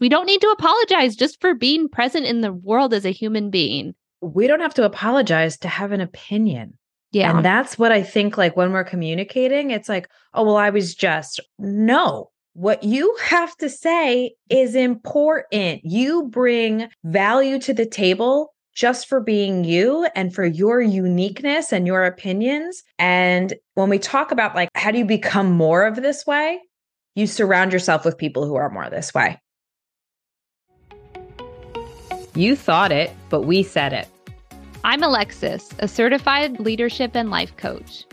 We don't need to apologize just for being present in the world as a human being. We don't have to apologize to have an opinion. Yeah. And that's what I think like when we're communicating, it's like, oh, well, I was just, no. What you have to say is important. You bring value to the table just for being you and for your uniqueness and your opinions. And when we talk about like, how do you become more of this way? You surround yourself with people who are more this way. You thought it, but we said it. I'm Alexis, a certified leadership and life coach.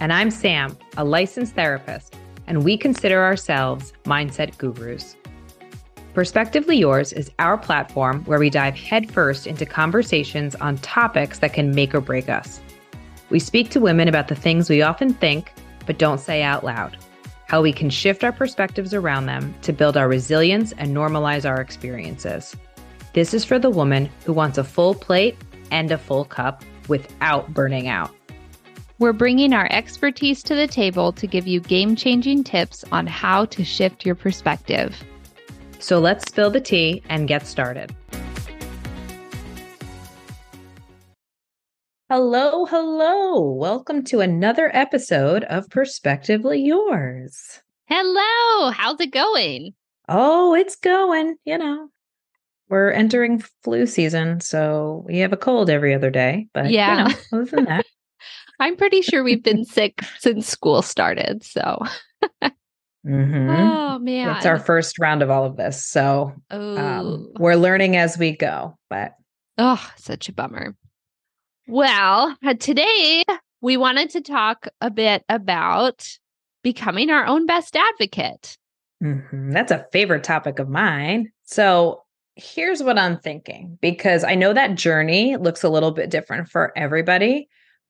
And I'm Sam, a licensed therapist, and we consider ourselves mindset gurus. Perspectively Yours is our platform where we dive headfirst into conversations on topics that can make or break us. We speak to women about the things we often think but don't say out loud, how we can shift our perspectives around them to build our resilience and normalize our experiences. This is for the woman who wants a full plate and a full cup without burning out. We're bringing our expertise to the table to give you game changing tips on how to shift your perspective. So let's spill the tea and get started. Hello, hello. Welcome to another episode of Perspectively Yours. Hello, how's it going? Oh, it's going, you know, we're entering flu season, so we have a cold every other day. But yeah, you know, other than that, I'm pretty sure we've been sick since school started. So, mm-hmm. oh man, it's our first round of all of this. So um, we're learning as we go. But oh, such a bummer. Well, today we wanted to talk a bit about becoming our own best advocate. Mm-hmm. That's a favorite topic of mine. So here's what I'm thinking because I know that journey looks a little bit different for everybody.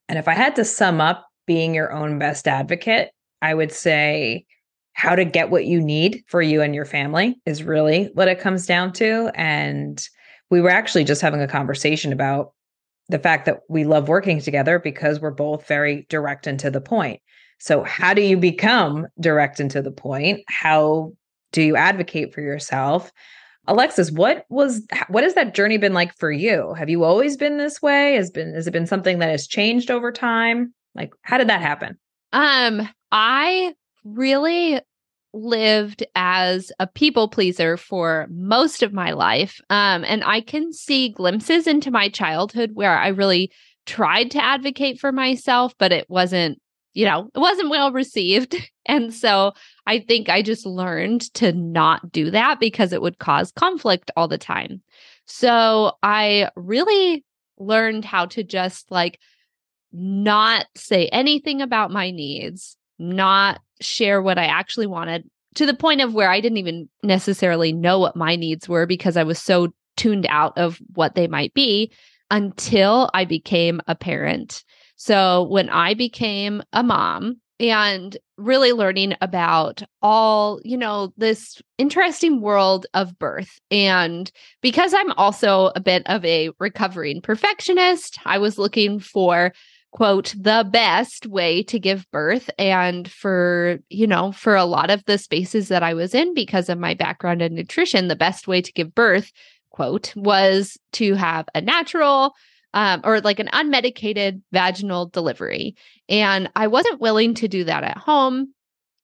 And if I had to sum up being your own best advocate, I would say how to get what you need for you and your family is really what it comes down to. And we were actually just having a conversation about the fact that we love working together because we're both very direct and to the point. So, how do you become direct and to the point? How do you advocate for yourself? Alexis, what was what has that journey been like for you? Have you always been this way? Has been has it been something that has changed over time? Like how did that happen? Um, I really lived as a people pleaser for most of my life. Um, and I can see glimpses into my childhood where I really tried to advocate for myself, but it wasn't, you know, it wasn't well received. And so I think I just learned to not do that because it would cause conflict all the time. So I really learned how to just like not say anything about my needs, not share what I actually wanted to the point of where I didn't even necessarily know what my needs were because I was so tuned out of what they might be until I became a parent. So when I became a mom, and really learning about all, you know, this interesting world of birth. And because I'm also a bit of a recovering perfectionist, I was looking for quote the best way to give birth and for you know for a lot of the spaces that i was in because of my background in nutrition the best way to give birth quote was to have a natural um, or like an unmedicated vaginal delivery. And I wasn't willing to do that at home.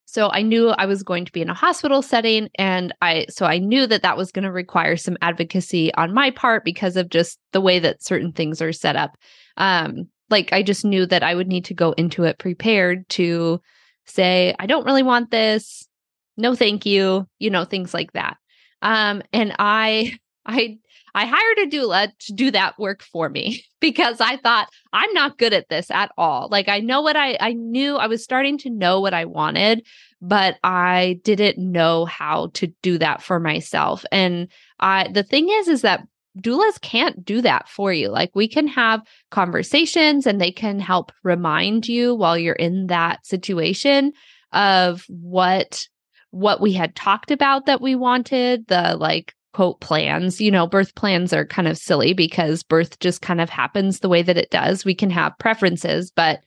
So I knew I was going to be in a hospital setting and I so I knew that that was going to require some advocacy on my part because of just the way that certain things are set up. Um like I just knew that I would need to go into it prepared to say I don't really want this. No thank you, you know, things like that. Um and I I I hired a doula to do that work for me because I thought I'm not good at this at all. Like I know what I I knew I was starting to know what I wanted, but I didn't know how to do that for myself. And I the thing is is that doulas can't do that for you. Like we can have conversations and they can help remind you while you're in that situation of what what we had talked about that we wanted, the like quote plans. You know, birth plans are kind of silly because birth just kind of happens the way that it does. We can have preferences, but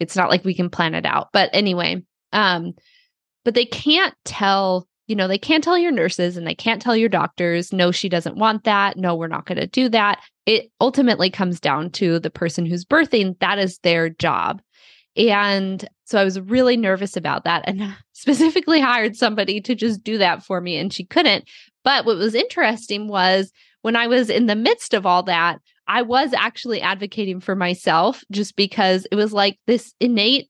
it's not like we can plan it out. But anyway, um but they can't tell you know, they can't tell your nurses and they can't tell your doctors, no, she doesn't want that. No, we're not going to do that. It ultimately comes down to the person who's birthing. That is their job. And so I was really nervous about that and specifically hired somebody to just do that for me, and she couldn't. But what was interesting was when I was in the midst of all that, I was actually advocating for myself just because it was like this innate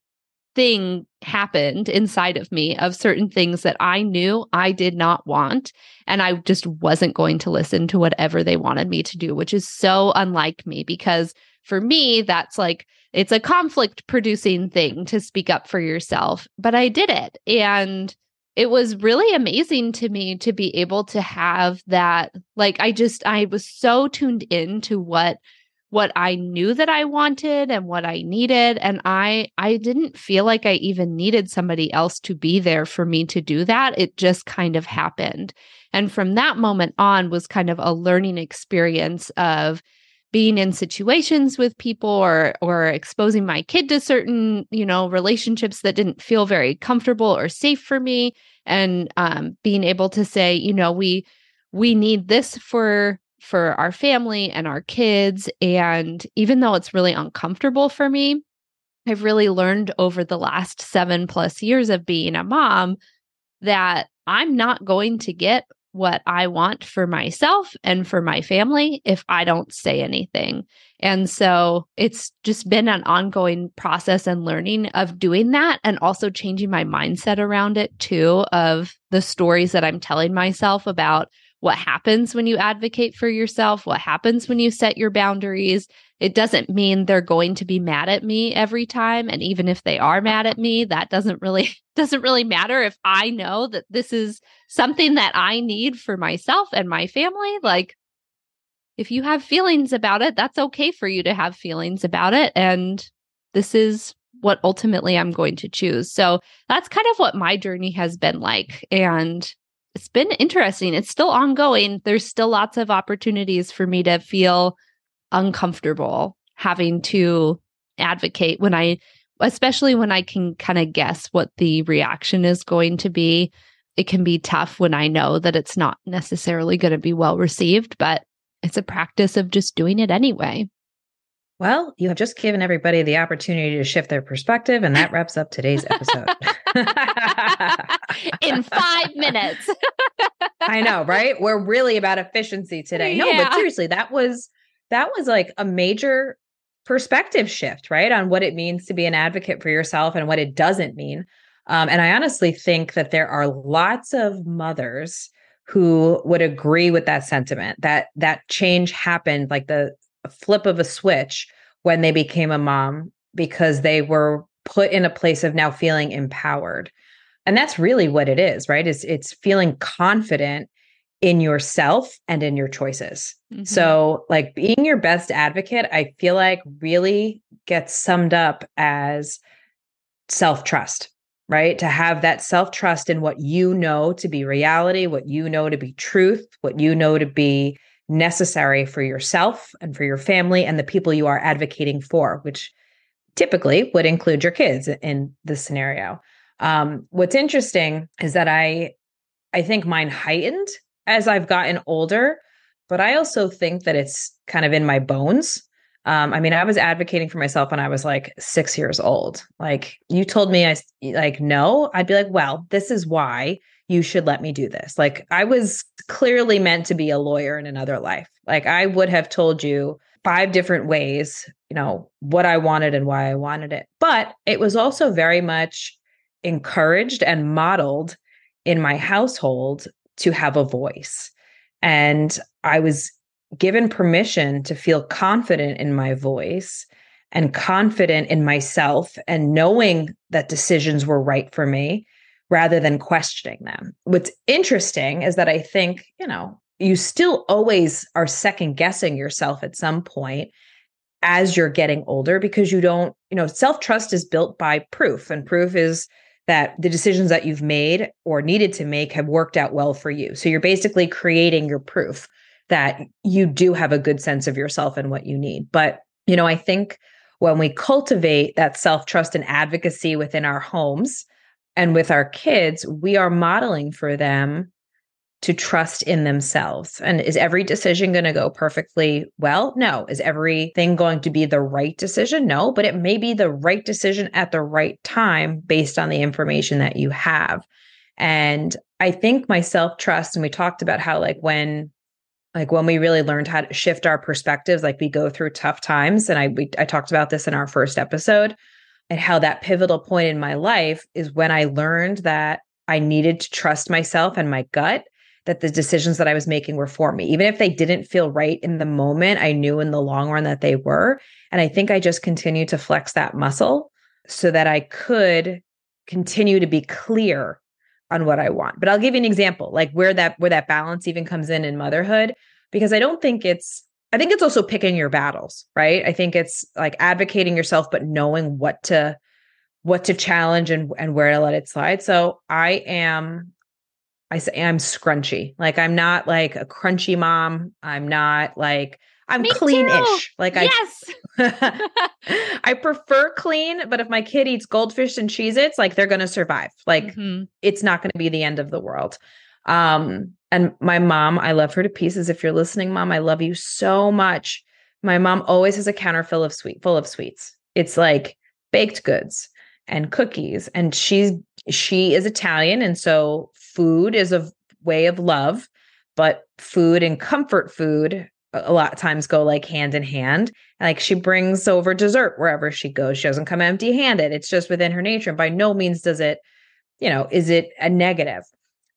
thing happened inside of me of certain things that I knew I did not want. And I just wasn't going to listen to whatever they wanted me to do, which is so unlike me because for me, that's like, it's a conflict producing thing to speak up for yourself. But I did it. And it was really amazing to me to be able to have that. Like, I just, I was so tuned in to what what I knew that I wanted and what I needed and I I didn't feel like I even needed somebody else to be there for me to do that it just kind of happened and from that moment on was kind of a learning experience of being in situations with people or or exposing my kid to certain you know relationships that didn't feel very comfortable or safe for me and um, being able to say you know we we need this for for our family and our kids. And even though it's really uncomfortable for me, I've really learned over the last seven plus years of being a mom that I'm not going to get what I want for myself and for my family if I don't say anything. And so it's just been an ongoing process and learning of doing that and also changing my mindset around it too of the stories that I'm telling myself about what happens when you advocate for yourself, what happens when you set your boundaries. It doesn't mean they're going to be mad at me every time and even if they are mad at me, that doesn't really doesn't really matter if I know that this is something that I need for myself and my family. Like if you have feelings about it, that's okay for you to have feelings about it and this is what ultimately I'm going to choose. So that's kind of what my journey has been like and it's been interesting. It's still ongoing. There's still lots of opportunities for me to feel uncomfortable having to advocate when I, especially when I can kind of guess what the reaction is going to be. It can be tough when I know that it's not necessarily going to be well received, but it's a practice of just doing it anyway. Well, you have just given everybody the opportunity to shift their perspective, and that wraps up today's episode. In five minutes. I know, right? We're really about efficiency today. No, yeah. but seriously, that was that was like a major perspective shift, right? On what it means to be an advocate for yourself and what it doesn't mean. Um, and I honestly think that there are lots of mothers who would agree with that sentiment that that change happened like the flip of a switch when they became a mom because they were put in a place of now feeling empowered. And that's really what it is, right? It's it's feeling confident in yourself and in your choices. Mm-hmm. So, like being your best advocate, I feel like really gets summed up as self-trust, right? To have that self-trust in what you know to be reality, what you know to be truth, what you know to be necessary for yourself and for your family and the people you are advocating for, which typically would include your kids in this scenario. Um, what's interesting is that I, I think mine heightened as I've gotten older, but I also think that it's kind of in my bones. Um, I mean, I was advocating for myself when I was like six years old. Like you told me, I like no. I'd be like, well, this is why you should let me do this. Like I was clearly meant to be a lawyer in another life. Like I would have told you five different ways, you know, what I wanted and why I wanted it. But it was also very much encouraged and modeled in my household to have a voice. And I was given permission to feel confident in my voice and confident in myself and knowing that decisions were right for me rather than questioning them. What's interesting is that I think, you know, you still always are second guessing yourself at some point as you're getting older because you don't, you know, self trust is built by proof, and proof is that the decisions that you've made or needed to make have worked out well for you. So you're basically creating your proof that you do have a good sense of yourself and what you need. But, you know, I think when we cultivate that self trust and advocacy within our homes, And with our kids, we are modeling for them to trust in themselves. And is every decision going to go perfectly well? No. Is everything going to be the right decision? No, but it may be the right decision at the right time based on the information that you have. And I think my self trust, and we talked about how, like, when like when we really learned how to shift our perspectives like we go through tough times and i we, i talked about this in our first episode and how that pivotal point in my life is when i learned that i needed to trust myself and my gut that the decisions that I was making were for me. Even if they didn't feel right in the moment, I knew in the long run that they were. And I think I just continued to flex that muscle so that I could continue to be clear on what I want. But I'll give you an example, like where that where that balance even comes in in motherhood because I don't think it's I think it's also picking your battles, right? I think it's like advocating yourself but knowing what to what to challenge and and where to let it slide. So I am I say I'm scrunchy. Like I'm not like a crunchy mom. I'm not like I'm clean-ish. Like yes. I I prefer clean, but if my kid eats goldfish and Cheez-Its, like they're gonna survive. Like mm-hmm. it's not gonna be the end of the world. Um, and my mom, I love her to pieces. If you're listening, mom, I love you so much. My mom always has a counter full of sweet, full of sweets. It's like baked goods and cookies. And she's she is Italian, and so food is a way of love, but food and comfort food a lot of times go like hand in hand. Like she brings over dessert wherever she goes. She doesn't come empty handed. It's just within her nature. And by no means does it, you know, is it a negative.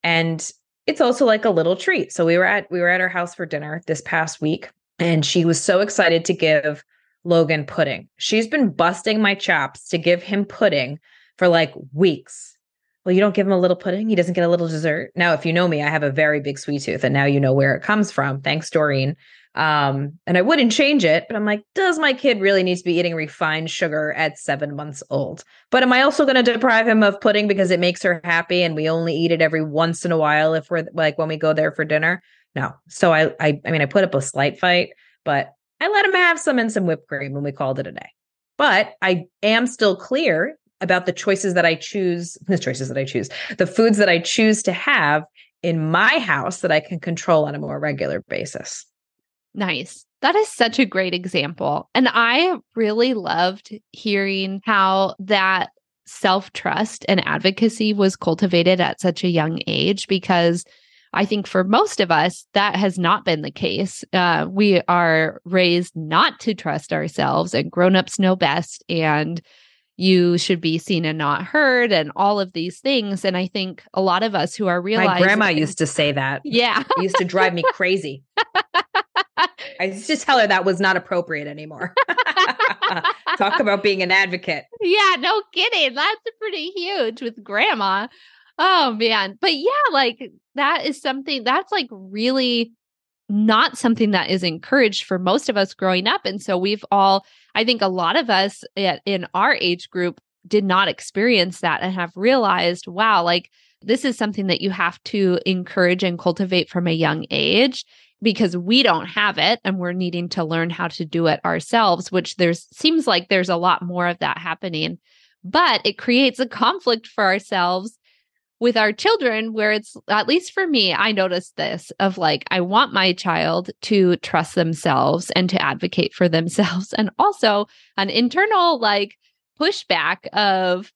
And it's also like a little treat. So we were at we were at her house for dinner this past week and she was so excited to give Logan pudding. She's been busting my chops to give him pudding for like weeks well, you don't give him a little pudding. He doesn't get a little dessert. Now, if you know me, I have a very big sweet tooth, and now you know where it comes from. Thanks, Doreen. Um, and I wouldn't change it, but I'm like, does my kid really need to be eating refined sugar at seven months old? But am I also going to deprive him of pudding because it makes her happy and we only eat it every once in a while if we're like when we go there for dinner? No. So I, I, I mean, I put up a slight fight, but I let him have some and some whipped cream when we called it a day. But I am still clear about the choices that I choose, the choices that I choose, the foods that I choose to have in my house that I can control on a more regular basis. Nice. That is such a great example. And I really loved hearing how that self trust and advocacy was cultivated at such a young age because I think for most of us, that has not been the case. Uh, we are raised not to trust ourselves, and grown-ups know best. And you should be seen and not heard and all of these things. And i think a lot of us who are realizing my grandma used to say that. Yeah. It used to drive me crazy. I used to tell her that was not appropriate anymore. Talk about being an advocate. Yeah no kidding. That's pretty huge with grandma. Oh man. But yeah like that is something that's like really not something that is encouraged for most of us growing up. And so we've all I think a lot of us in our age group did not experience that and have realized, wow, like this is something that you have to encourage and cultivate from a young age because we don't have it and we're needing to learn how to do it ourselves which there's seems like there's a lot more of that happening. But it creates a conflict for ourselves with our children where it's at least for me i noticed this of like i want my child to trust themselves and to advocate for themselves and also an internal like pushback of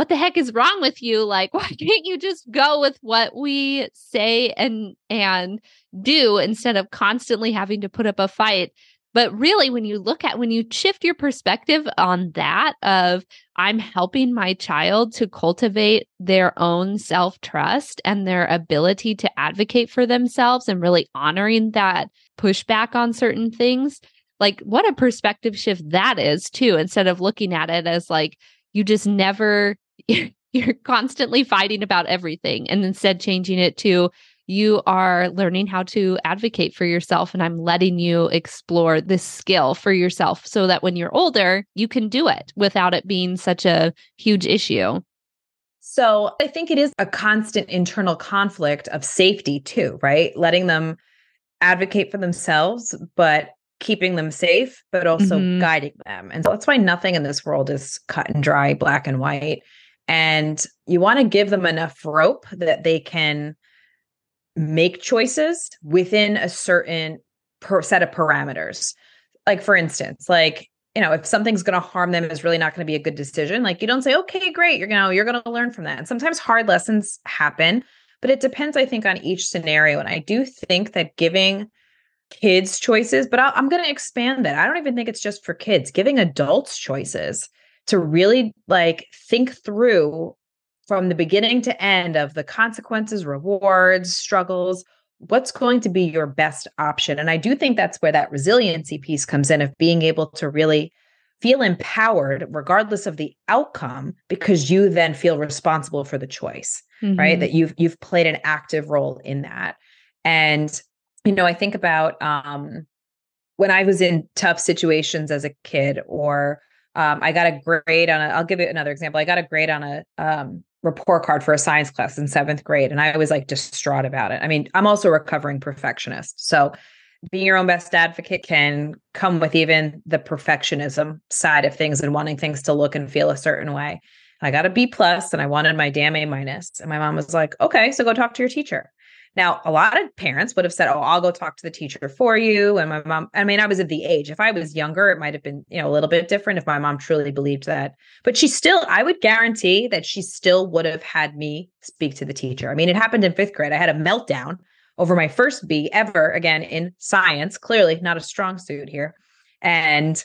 what the heck is wrong with you? Like why can't you just go with what we say and and do instead of constantly having to put up a fight but really, when you look at when you shift your perspective on that of I'm helping my child to cultivate their own self trust and their ability to advocate for themselves and really honoring that pushback on certain things, like what a perspective shift that is, too, instead of looking at it as like you just never. You're constantly fighting about everything and instead changing it to you are learning how to advocate for yourself and I'm letting you explore this skill for yourself so that when you're older, you can do it without it being such a huge issue. So I think it is a constant internal conflict of safety too, right? Letting them advocate for themselves, but keeping them safe, but also mm-hmm. guiding them. And so that's why nothing in this world is cut and dry, black and white. And you want to give them enough rope that they can make choices within a certain per set of parameters. Like, for instance, like, you know, if something's going to harm them is really not going to be a good decision, like you don't say, okay, great, you're going to, you're going to learn from that. And sometimes hard lessons happen, but it depends, I think, on each scenario. And I do think that giving kids choices, but i am going to expand that. I don't even think it's just for kids, giving adults choices to really like think through from the beginning to end of the consequences, rewards, struggles, what's going to be your best option. And I do think that's where that resiliency piece comes in of being able to really feel empowered regardless of the outcome because you then feel responsible for the choice, mm-hmm. right? That you've you've played an active role in that. And you know, I think about um when I was in tough situations as a kid or um, I got a grade on a, I'll give you another example. I got a grade on a um, report card for a science class in seventh grade. And I was like distraught about it. I mean, I'm also a recovering perfectionist. So being your own best advocate can come with even the perfectionism side of things and wanting things to look and feel a certain way. I got a B plus and I wanted my damn A minus. And my mom was like, okay, so go talk to your teacher. Now, a lot of parents would have said, "Oh, I'll go talk to the teacher for you." And my mom, I mean, I was at the age. If I was younger, it might have been, you know, a little bit different if my mom truly believed that. But she still, I would guarantee that she still would have had me speak to the teacher. I mean, it happened in 5th grade. I had a meltdown over my first B ever again in science, clearly not a strong suit here. And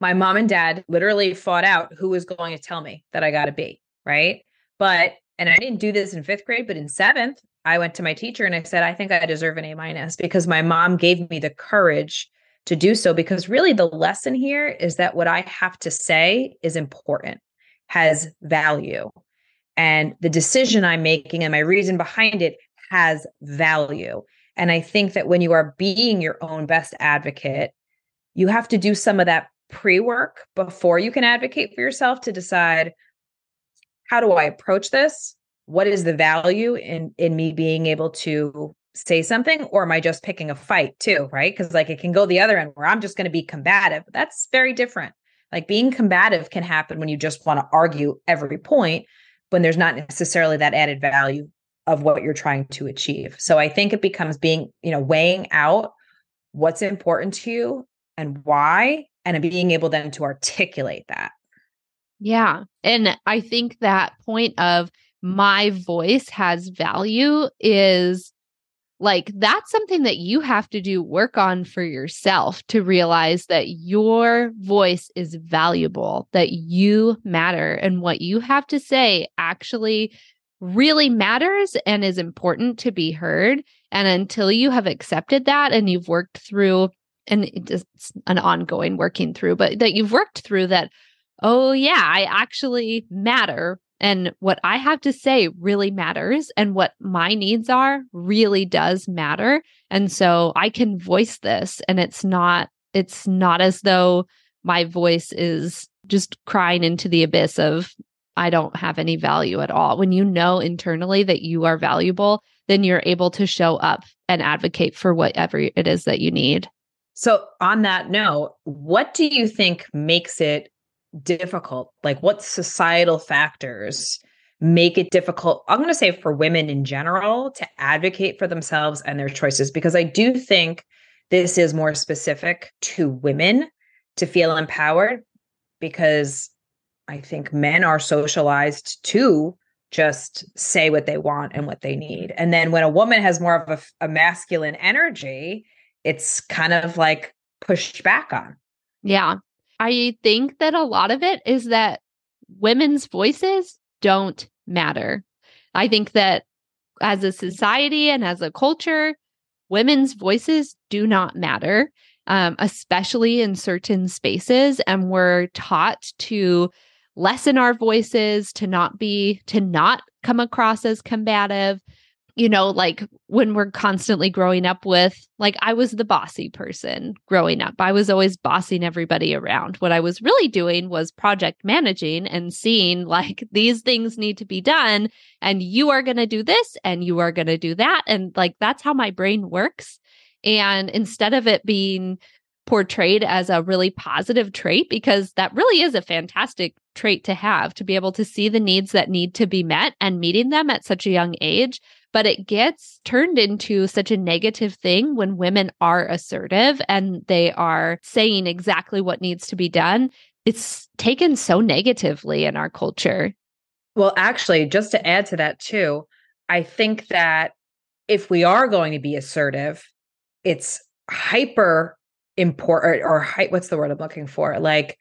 my mom and dad literally fought out who was going to tell me that I got a B, right? But and I didn't do this in fifth grade, but in seventh, I went to my teacher and I said, I think I deserve an A minus because my mom gave me the courage to do so. Because really, the lesson here is that what I have to say is important, has value. And the decision I'm making and my reason behind it has value. And I think that when you are being your own best advocate, you have to do some of that pre work before you can advocate for yourself to decide how do I approach this? what is the value in in me being able to say something? Or am i just picking a fight too right? Because like it can go the other end where i'm just going to be combative. That's very different. Like being combative can happen when you just want to argue every point when there's not necessarily that added value of what you're trying to achieve. So i think it becomes being you know weighing out what's important to you and why and being able then to articulate that yeah and i think that point of my voice has value is like that's something that you have to do work on for yourself to realize that your voice is valuable, that you matter, and what you have to say actually really matters and is important to be heard. And until you have accepted that and you've worked through, and it's an ongoing working through, but that you've worked through that, oh, yeah, I actually matter and what I have to say really matters, and what my needs are really does matter. And so I can voice this, and it's not, it's not as though my voice is just crying into the abyss of, I don't have any value at all. When you know internally that you are valuable, then you're able to show up and advocate for whatever it is that you need. So, on that note, what do you think makes it difficult? Like, what societal factors make it difficult? I'm going to say for women in general to advocate for themselves and their choices, because I do think this is more specific to women to feel empowered, because I think men are socialized to just say what they want and what they need. And then when a woman has more of a, a masculine energy, it's kind of like pushed back on. Yeah. I think that a lot of it is that women's voices don't matter. I think that as a society and as a culture, women's voices do not matter, um, especially in certain spaces. And we're taught to lessen our voices, to not be, to not come across as combative, you know, like when we're constantly growing up with, like, I was the bossy person growing up. I was always bossing everybody around. What I was really doing was project managing and seeing, like, these things need to be done, and you are going to do this, and you are going to do that. And, like, that's how my brain works. And instead of it being portrayed as a really positive trait because that really is a fantastic trait to have to be able to see the needs that need to be met and meeting them at such a young age. But it gets turned into such a negative thing when women are assertive and they are saying exactly what needs to be done. It's taken so negatively in our culture. Well, actually, just to add to that, too, I think that if we are going to be assertive, it's hyper important or, or what's the word I'm looking for? Like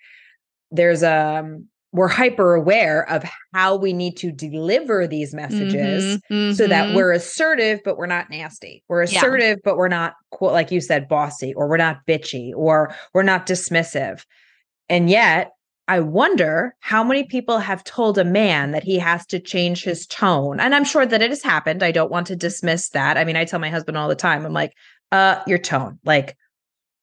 there's a um, we're hyper aware of how we need to deliver these messages mm-hmm, mm-hmm. so that mm-hmm. we're assertive but we're not nasty we're assertive yeah. but we're not like you said bossy or we're not bitchy or we're not dismissive and yet i wonder how many people have told a man that he has to change his tone and i'm sure that it has happened i don't want to dismiss that i mean i tell my husband all the time i'm like uh your tone like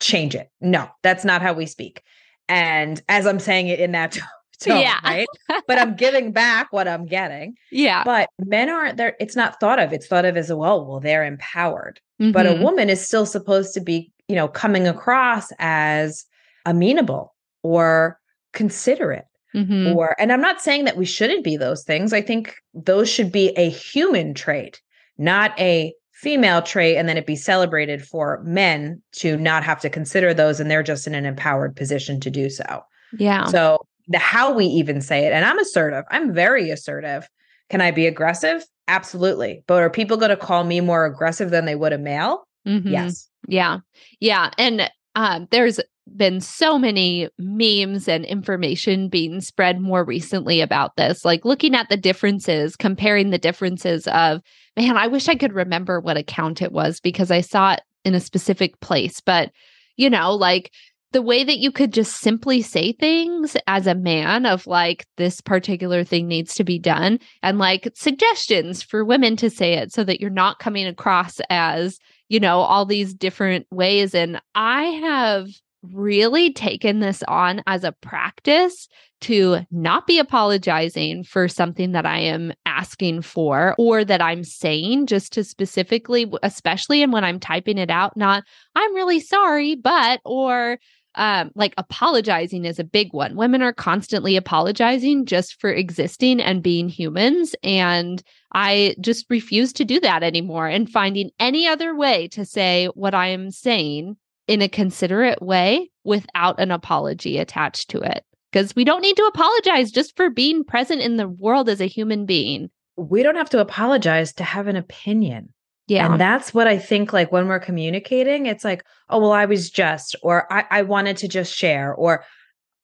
change it. No, that's not how we speak. And as I'm saying it in that tone, yeah. right? but I'm giving back what I'm getting. Yeah. But men aren't there. It's not thought of. It's thought of as well, well, they're empowered. Mm-hmm. But a mm-hmm. woman is still supposed to be, you know, coming across as amenable or considerate. Mm-hmm. Or, and I'm not saying that we shouldn't be those things. I think those should be a human trait, not a female trait and then it be celebrated for men to not have to consider those and they're just in an empowered position to do so. Yeah. So the how we even say it and I'm assertive. I'm very assertive. Can I be aggressive? Absolutely. But are people going to call me more aggressive than they would a male? Mm-hmm. Yes. Yeah. Yeah. And um, there's been so many memes and information being spread more recently about this, like looking at the differences, comparing the differences of, man, I wish I could remember what account it was because I saw it in a specific place. But, you know, like the way that you could just simply say things as a man of like, this particular thing needs to be done, and like suggestions for women to say it so that you're not coming across as, you know, all these different ways. And I have really taken this on as a practice to not be apologizing for something that I am asking for or that I'm saying, just to specifically, especially and when I'm typing it out, not, I'm really sorry, but, or, um, like apologizing is a big one. Women are constantly apologizing just for existing and being humans. And I just refuse to do that anymore and finding any other way to say what I am saying in a considerate way without an apology attached to it. Because we don't need to apologize just for being present in the world as a human being. We don't have to apologize to have an opinion. Yeah. And that's what I think like when we're communicating, it's like, oh, well, I was just, or I, I wanted to just share, or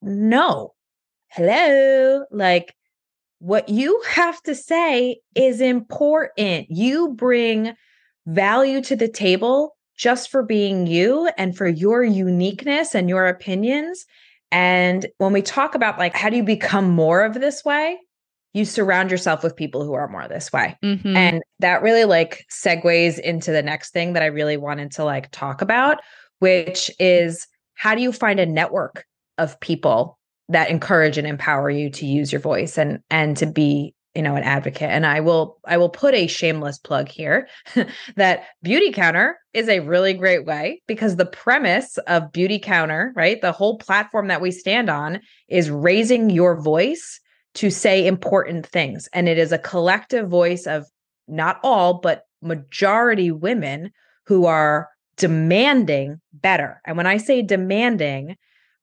no, hello. Like what you have to say is important. You bring value to the table just for being you and for your uniqueness and your opinions. And when we talk about like, how do you become more of this way? You surround yourself with people who are more this way. Mm-hmm. And that really like segues into the next thing that I really wanted to like talk about, which is how do you find a network of people that encourage and empower you to use your voice and and to be you know an advocate and i will i will put a shameless plug here that Beautycounter is a really great way because the premise of Beautycounter right the whole platform that we stand on is raising your voice to say important things. And it is a collective voice of not all but majority women who are demanding better. And when i say demanding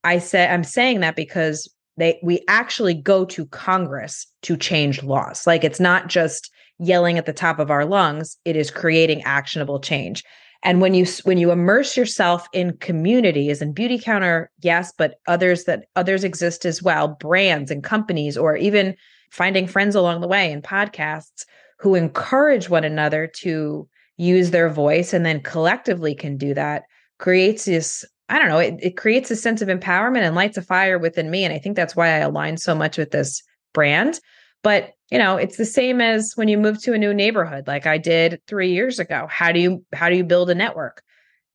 i say i'm saying that because they we actually go to congress to change laws. Like it's not just yelling at the top of our lungs. It is creating actionable change and when you when you immerse yourself in communities and Beautycounter yes but others that others exist as well brands and companies or even finding friends along the way in podcasts who encourage one another to use their voice and then collectively can do that creates this I don't know, it, it creates a sense of empowerment and lights a fire within me. And I think that's why I align so much with this brand. But, you know, it's the same as when you move to a new neighborhood, like I did three years ago. How do you how do you build a network?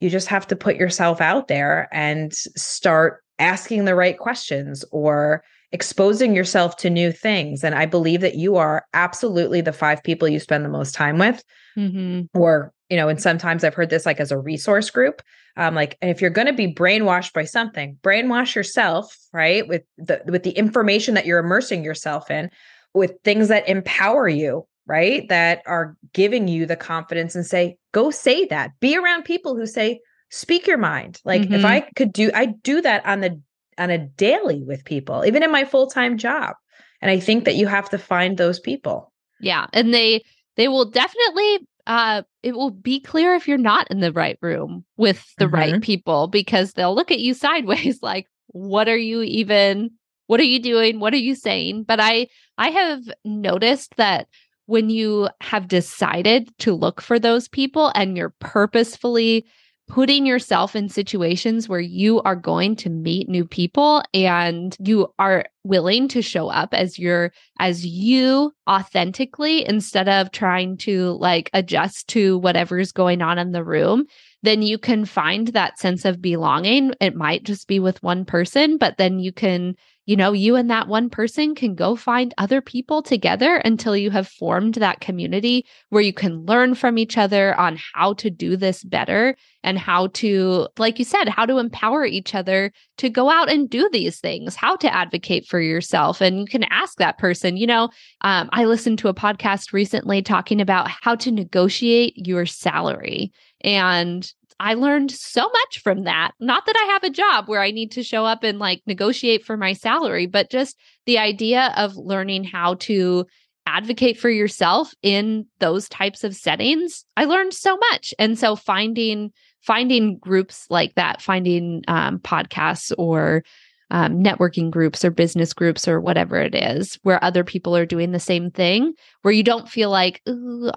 You just have to put yourself out there and start asking the right questions or exposing yourself to new things. And I believe that you are absolutely the five people you spend the most time with. Mm-hmm. Or, you know, and sometimes I've heard this like as a resource group. Um, like, and if you're going to be brainwashed by something, brainwash yourself, right? With the with the information that you're immersing yourself in, with things that empower you, right? That are giving you the confidence and say, go say that. Be around people who say, speak your mind. Like mm-hmm. if I could do, I do that on the on a daily with people, even in my full-time job. And I think that you have to find those people. Yeah. And they they will definitely uh it will be clear if you're not in the right room with the mm-hmm. right people because they'll look at you sideways like what are you even what are you doing? What are you saying? But i i have noticed that when you have decided to look for those people and you're purposefully putting yourself in situations where you are going to meet new people and you are willing to show up as your as you authentically instead of trying to like adjust to whatever's going on in the room then you can find that sense of belonging. It might just be with one person but then you can you know, you and that one person can go find other people together until you have formed that community where you can learn from each other on how to do this better and how to, like you said, how to empower each other to go out and do these things, how to advocate for yourself. And you can ask that person, you know, um, I listened to a podcast recently talking about how to negotiate your salary. And I learned so much from that. Not that I have a job where I need to show up and like negotiate for my salary, but just the idea of learning how to advocate for yourself in those types of settings. I learned so much. And so finding finding groups like that, finding um, podcasts or um, networking groups or business groups or whatever it is where other people are doing the same thing where you don't feel like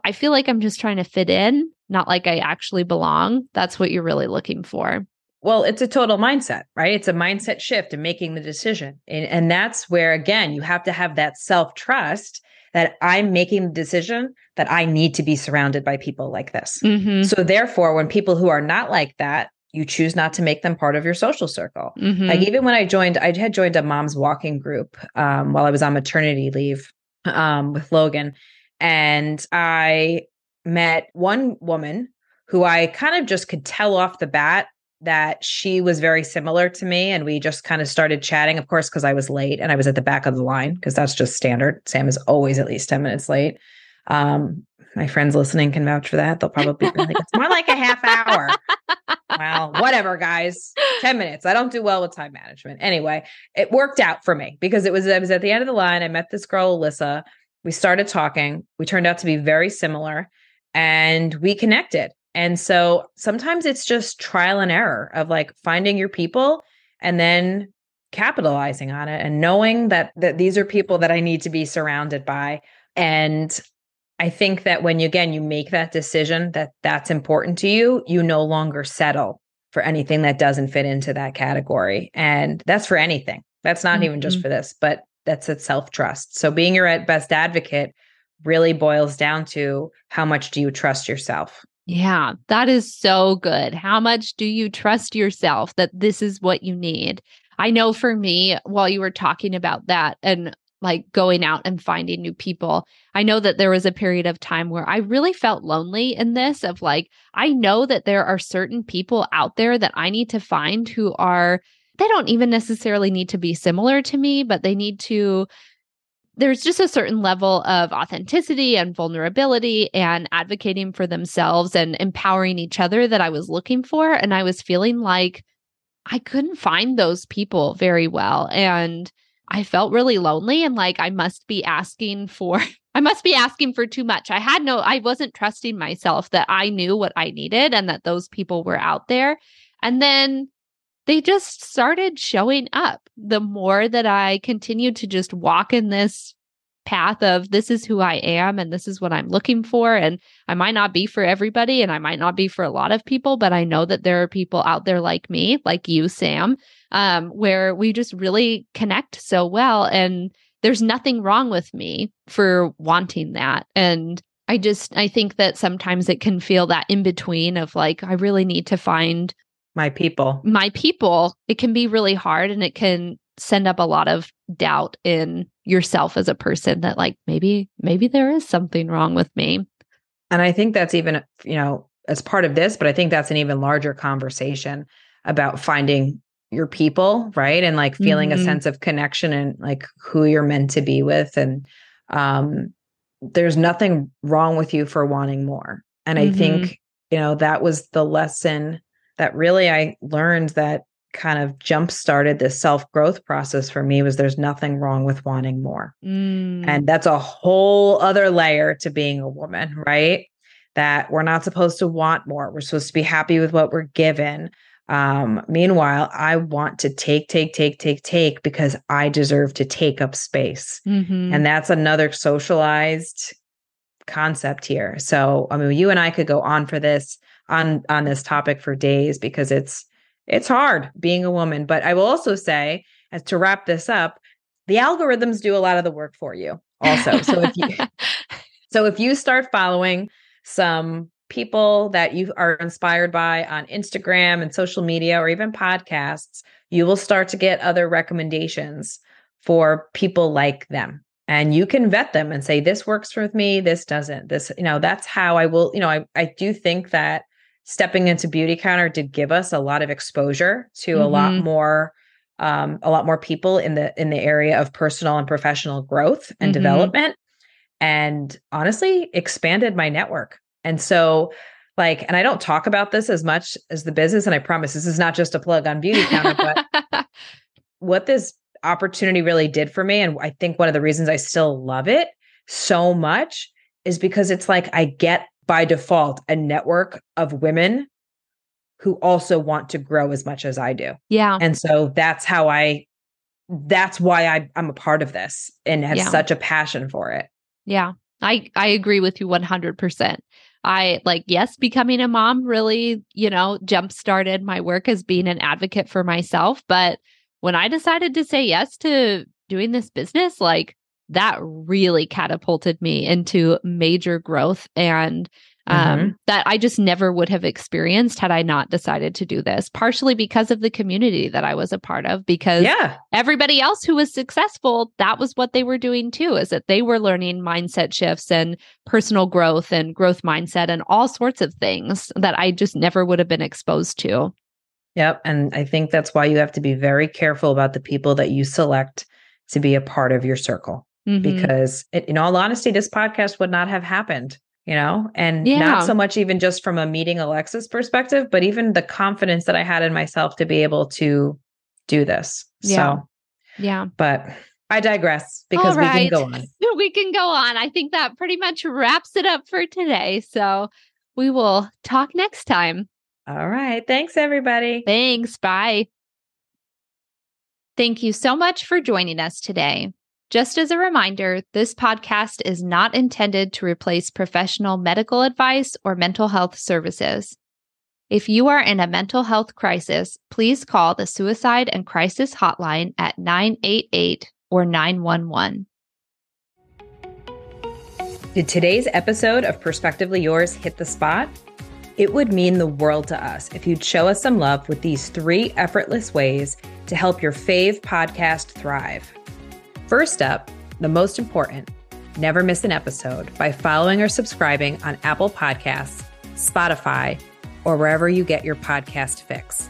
i feel like i'm just trying to fit in not like i actually belong that's what you're really looking for well it's a total mindset right it's a mindset shift in making the decision and, and that's where again you have to have that self trust that i'm making the decision that i need to be surrounded by people like this mm-hmm. so therefore when people who are not like that you choose not to make them part of your social circle. Mm-hmm. Like even when I joined, I had joined a mom's walking group um, while I was on maternity leave um, with Logan, and I met one woman who I kind of just could tell off the bat that she was very similar to me and we just kind of started chatting of course because i was late and i was at the back of the line because that's just standard sam is always at least 10 minutes late um, my friends listening can vouch for that they'll probably be like it's more like a half hour well, whatever, guys. 10 minutes. I don't do well with time management. Anyway, it worked out for me because it was I was at the end of the line. I met this girl, Alyssa. We started talking. We turned out to be very similar and we connected. And so sometimes it's just trial and error of like finding your people and then capitalizing on it and knowing that that these are people that I need to be surrounded by. And I think that when you again you make that decision that that's important to you, you no longer settle for anything that doesn't fit into that category. And that's for anything. That's not mm-hmm. even just mm-hmm. for this, but that's a self-trust. So being your best advocate really boils down to how much do you trust yourself? Yeah, that is so good. How much do you trust yourself that this is what you need? I know for me, while you were talking about that, and like going out and finding new people. I know that there was a period of time where I really felt lonely in this of like I know that there are certain people out there that I need to find who are they don't even necessarily need to be similar to me, but they need to there's just a certain level of authenticity and vulnerability and advocating for themselves and empowering each other that I was looking for and I was feeling like I couldn't find those people very well and I felt really lonely and like I must be asking for I must be asking for too much. I had no I wasn't trusting myself that I knew what I needed and that those people were out there. And then they just started showing up the more that I continued to just walk in this path of this is who I am and this is what I'm looking for. And I might not be for everybody and I might not be for a lot of people, but I know that there are people out there like me, like you, Sam, um, where we just really connect so well. And there's nothing wrong with me for wanting that. And I just, I think that sometimes it can feel that in between of like, I really need to find my people. My people. It can be really hard and it can send up a lot of doubt in yourself as a person that like maybe maybe there is something wrong with me. And I think that's even, you know, as part of this, but I think that's an even larger conversation about finding your people, right? And like feeling mm-hmm. a sense of connection and like who you're meant to be with. And um, there's nothing wrong with you for wanting more. And mm-hmm. I think, you know, that was the lesson that really I learned that kind of jump started this self growth process for me was there's nothing wrong with wanting more. Mm. And that's a whole other layer to being a woman, right? That we're not supposed to want more. We're supposed to be happy with what we're given. Um, meanwhile, I want to take, take, take, take, take because I deserve to take up space. Mm-hmm. And that's another socialized concept here. So, I mean, you and I could go on for this on on this topic for days because it's it's hard being a woman. But I will also say, as to wrap this up, the algorithms do a lot of the work for you also. So if you so if you start following some people that you are inspired by on Instagram and social media or even podcasts, you will start to get other recommendations for people like them. And you can vet them and say, this works for me, this doesn't. This, you know, that's how I will, you know, I, I do think that stepping into Beautycounter did give us a lot of exposure to mm-hmm. a lot mm-hmm. more um, a lot more people in the in the area of personal and professional growth and mm-hmm. development and honestly expanded my network and so like and i don't talk about this as much as the business and i promise this is not just a plug on Beautycounter but what this opportunity really did for me and i think one of the reasons i still love it so much is because it's like i get by default a network of women who also want to grow as much as I do. Yeah. And so that's how I that's why I, I'm a part of this and have yeah. such a passion for it. Yeah. I I agree with you 100%. I like yes, becoming a mom really, you know, jump started my work as being an advocate for myself, but when I decided to say yes to doing this business, like that really catapulted me into major growth and um, mm-hmm. that I just never would have experienced had I not decided to do this, partially because of the community that I was a part of, because yeah. everybody else who was successful, that was what they were doing too, is that they were learning mindset shifts and personal growth and growth mindset and all sorts of things that I just never would have been exposed to. Yep. And I think that's why you have to be very careful about the people that you select to be a part of your circle mm-hmm. because it, in all honesty this podcast would not have happened you know? And yeah. not so much even just from a meeting alexis perspective but even the confidence that i had in myself to be able to do this. Yeah. so yeah. but i digress because right. we can go on. We can go on. I think that pretty much wraps it up for today. So we will talk next time. All right. Thanks everybody. Thanks. Bye. Thank you so much for joining us today. Just as a reminder, this podcast is not intended to replace professional medical advice or mental health services. If you are in a mental health crisis, please call the Suicide and Crisis Hotline at 988 or 911. Did today's episode of Perspectively Yours hit the spot? It would mean the world to us if you'd show us some love with these three effortless ways to help your fave podcast thrive. First up, the most important never miss an episode by following or subscribing on Apple Podcasts, Spotify, or wherever you get your podcast fix.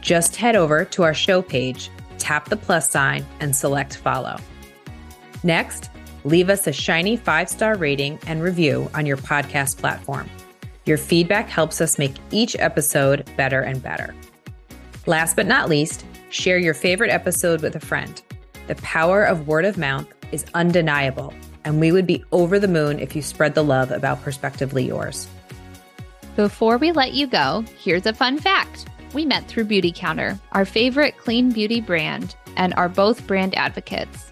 Just head over to our show page, tap the plus sign, and select follow. Next, leave us a shiny five star rating and review on your podcast platform. Your feedback helps us make each episode better and better. Last but not least, share your favorite episode with a friend. The power of word of mouth is undeniable, and we would be over the moon if you spread the love about Perspectively Yours. Before we let you go, here's a fun fact. We met through Beautycounter, our favorite clean beauty brand, and are both brand advocates.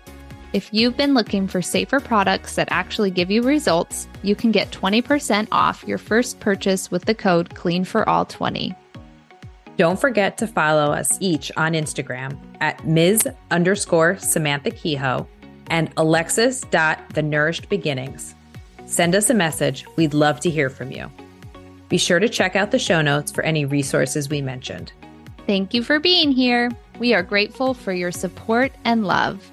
If you've been looking for safer products that actually give you results, you can get 20% off your first purchase with the code CLEANFORALL20. Don't forget to follow us each on Instagram at Ms. underscore Samantha Kehoe and Alexis dot the Nourished Beginnings. Send us a message. We'd love to hear from you. Be sure to check out the show notes for any resources we mentioned. Thank you for being here. We are grateful for your support and love.